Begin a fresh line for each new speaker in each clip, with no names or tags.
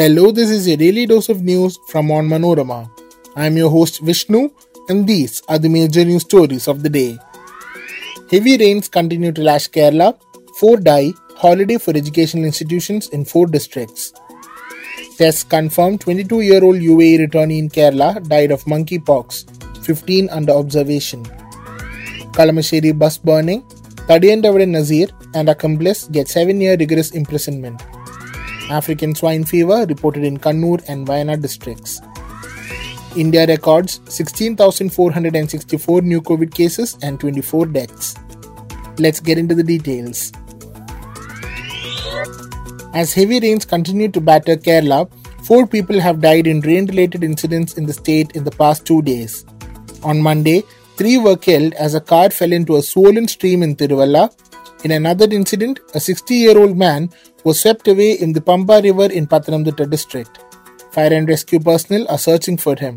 Hello, this is a daily dose of news from Onmanorama. I am your host Vishnu, and these are the major news stories of the day. Heavy rains continue to lash Kerala. Four die. Holiday for educational institutions in four districts. Tests confirmed 22 year old UAE returnee in Kerala died of monkeypox, 15 under observation. Kalamassery bus burning. Thadiyandavade Nazir and accomplice get 7 year rigorous imprisonment. African swine fever reported in Kannur and Wayanad districts. India records 16,464 new COVID cases and 24 deaths. Let's get into the details. As heavy rains continue to batter Kerala, four people have died in rain related incidents in the state in the past two days. On Monday, three were killed as a car fell into a swollen stream in Tiruvalla. In another incident, a 60 year old man was swept away in the Pamba River in Pathanamthitta district. Fire and rescue personnel are searching for him.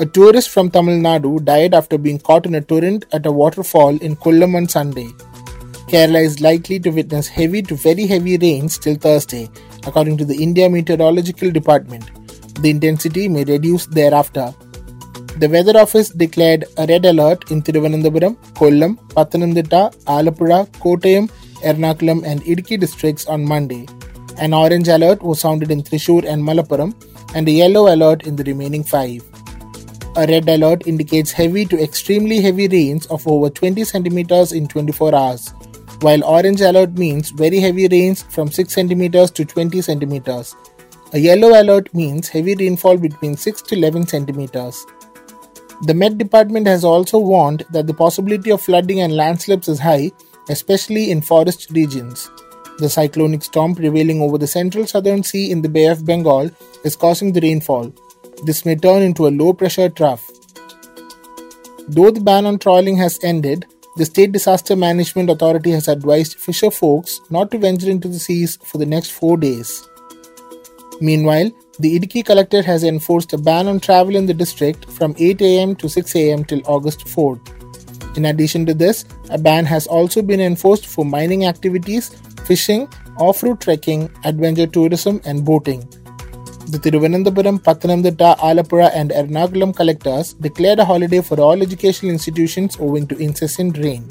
A tourist from Tamil Nadu died after being caught in a torrent at a waterfall in Kollam on Sunday. Kerala is likely to witness heavy to very heavy rains till Thursday, according to the India Meteorological Department. The intensity may reduce thereafter. The Weather Office declared a red alert in Thiruvananthapuram, Kollam, Pathanamthitta, Alappuzha, Kottayam, Ernakulam, and Idukki districts on Monday. An orange alert was sounded in Thrissur and Malappuram, and a yellow alert in the remaining five. A red alert indicates heavy to extremely heavy rains of over 20 centimeters in 24 hours, while orange alert means very heavy rains from 6 centimeters to 20 centimeters. A yellow alert means heavy rainfall between 6 to 11 centimeters. The Met Department has also warned that the possibility of flooding and landslips is high, especially in forest regions. The cyclonic storm prevailing over the central southern sea in the Bay of Bengal is causing the rainfall. This may turn into a low pressure trough. Though the ban on trawling has ended, the State Disaster Management Authority has advised fisher folks not to venture into the seas for the next four days. Meanwhile, the Idukki collector has enforced a ban on travel in the district from 8 am to 6 am till August 4th. In addition to this, a ban has also been enforced for mining activities fishing, off road trekking, adventure tourism, and boating. The Thiruvananthapuram, Pathanamthitta, Alappuzha, and Ernakulam collectors declared a holiday for all educational institutions owing to incessant rain.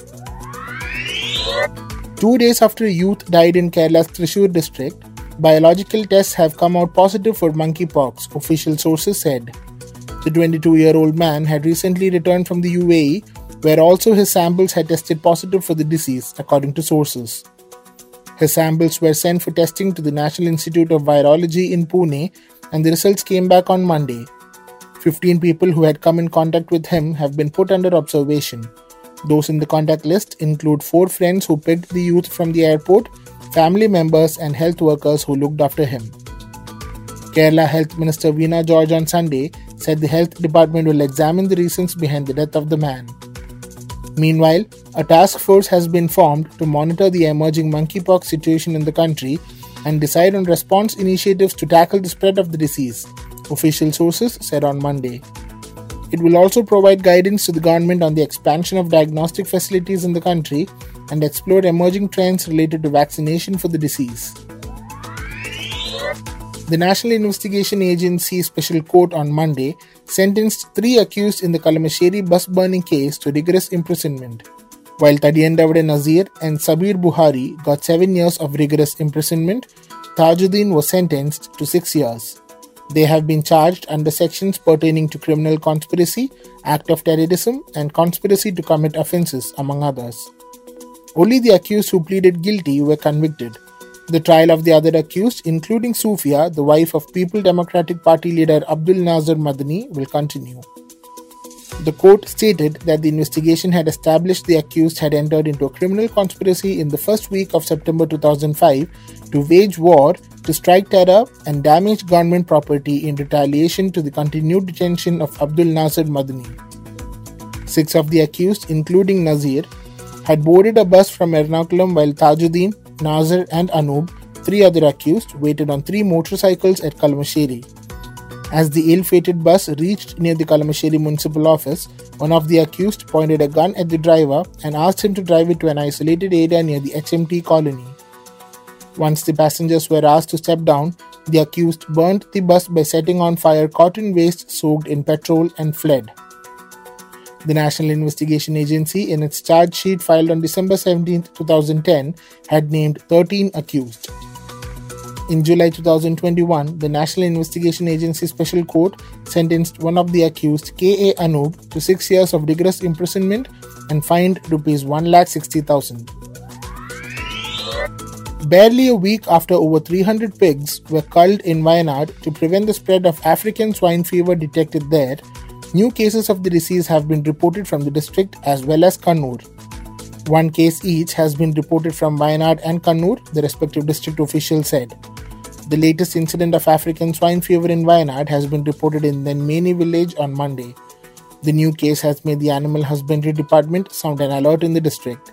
Two days after a youth died in Kerala's Thrissur district, biological tests have come out positive for monkeypox, official sources said. The 22 year old man had recently returned from the UAE, where also his samples had tested positive for the disease, according to sources. His samples were sent for testing to the National Institute of Virology in Pune, and the results came back on Monday. 15 people who had come in contact with him have been put under observation. Those in the contact list include four friends who picked the youth from the airport, family members, and health workers who looked after him. Kerala Health Minister Veena George on Sunday said the health department will examine the reasons behind the death of the man. Meanwhile, a task force has been formed to monitor the emerging monkeypox situation in the country and decide on response initiatives to tackle the spread of the disease, official sources said on Monday. It will also provide guidance to the government on the expansion of diagnostic facilities in the country and explore emerging trends related to vaccination for the disease. The National Investigation Agency Special Court on Monday sentenced three accused in the Kalamassery bus burning case to rigorous imprisonment, while Thadiyandavade Nazir and Sabir Buhari got seven years of rigorous imprisonment. Tajuddin was sentenced to six years. They have been charged under sections pertaining to criminal conspiracy, act of terrorism, and conspiracy to commit offences, among others. Only the accused who pleaded guilty were convicted. The trial of the other accused, including Sufia, the wife of People Democratic Party leader Abdul Nasser Madani, will continue. The court stated that the investigation had established the accused had entered into a criminal conspiracy in the first week of September 2005 to wage war, to strike terror, and damage government property in retaliation to the continued detention of Abdul Nasser Madani. Six of the accused, including Nazir, had boarded a bus from Ernakulam while Tajuddin, Nazir, and Anup, three other accused, waited on three motorcycles at Kalamassery. As the ill fated bus reached near the Kalamassery municipal office, one of the accused pointed a gun at the driver and asked him to drive it to an isolated area near the HMT colony. Once the passengers were asked to step down, The accused burnt the bus by setting on fire cotton waste soaked in petrol and fled. The National Investigation Agency, in its charge sheet filed on December 17, 2010, had named 13 accused. In July 2021, the National Investigation Agency Special Court sentenced one of the accused, K.A. Anup, to six years of rigorous imprisonment and fined rupees 1,60,000. Barely a week after over 300 pigs were culled in Wayanad to prevent the spread of African swine fever detected there, new cases of the disease have been reported from the district as well as Kannur. One case each has been reported from Wayanad and Kannur, the respective district officials said. The latest incident of African swine fever in Wayanad has been reported in Nenmeni village on Monday. The new case has made the Animal Husbandry Department sound an alert in the district.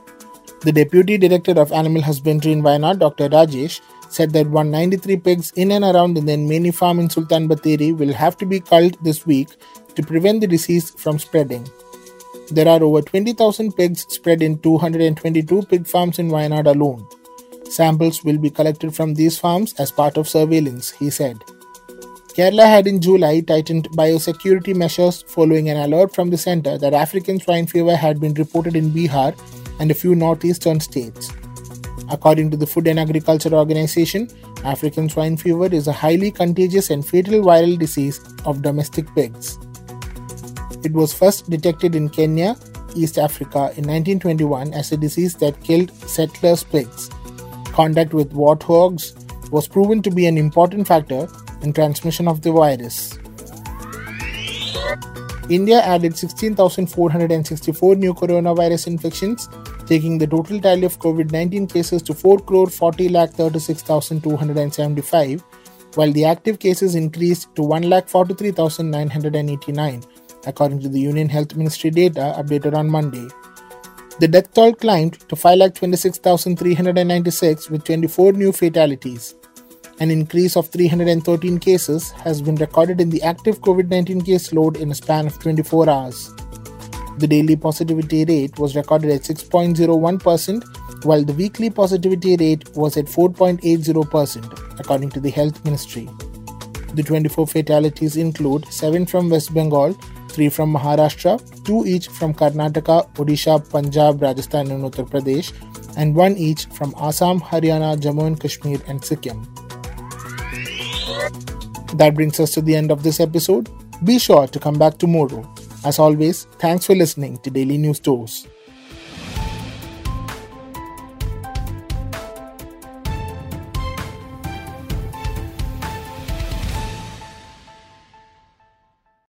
The Deputy Director of Animal Husbandry in Wayanad, Dr. Rajesh, said that 193 pigs in and around the Nenmeni farm in Sultan Bathery will have to be culled this week to prevent the disease from spreading. There are over 20,000 pigs spread in 222 pig farms in Wayanad alone. Samples will be collected from these farms as part of surveillance, he said. Kerala had in July tightened biosecurity measures following an alert from the centre that African swine fever had been reported in Bihar and a few northeastern states. According to the Food and Agriculture Organization, African swine fever is a highly contagious and fatal viral disease of domestic pigs. It was first detected in Kenya, East Africa in 1921 as a disease that killed settlers' pigs. Contact with warthogs was proven to be an important factor in transmission of the virus. India added 16,464 new coronavirus infections taking the total tally of COVID 19 cases to 4 crore 40 lakh 36,275, while the active cases increased to 1 lakh 43,989, according to the Union Health Ministry data updated on Monday. The death toll climbed to 5,26,396 with 24 new fatalities. An increase of 313 cases has been recorded in the active COVID 19 case load in a span of 24 hours. The daily positivity rate was recorded at 6.01%, while the weekly positivity rate was at 4.80%, according to the Health Ministry. The 24 fatalities include 7 from West Bengal, 3 from Maharashtra, 2 each from Karnataka, Odisha, Punjab, Rajasthan, and Uttar Pradesh, and 1 each from Assam, Haryana, Jammu and Kashmir, and Sikkim. That brings us to the end of this episode. Be sure to come back tomorrow as always, thanks for listening to Daily News Dose.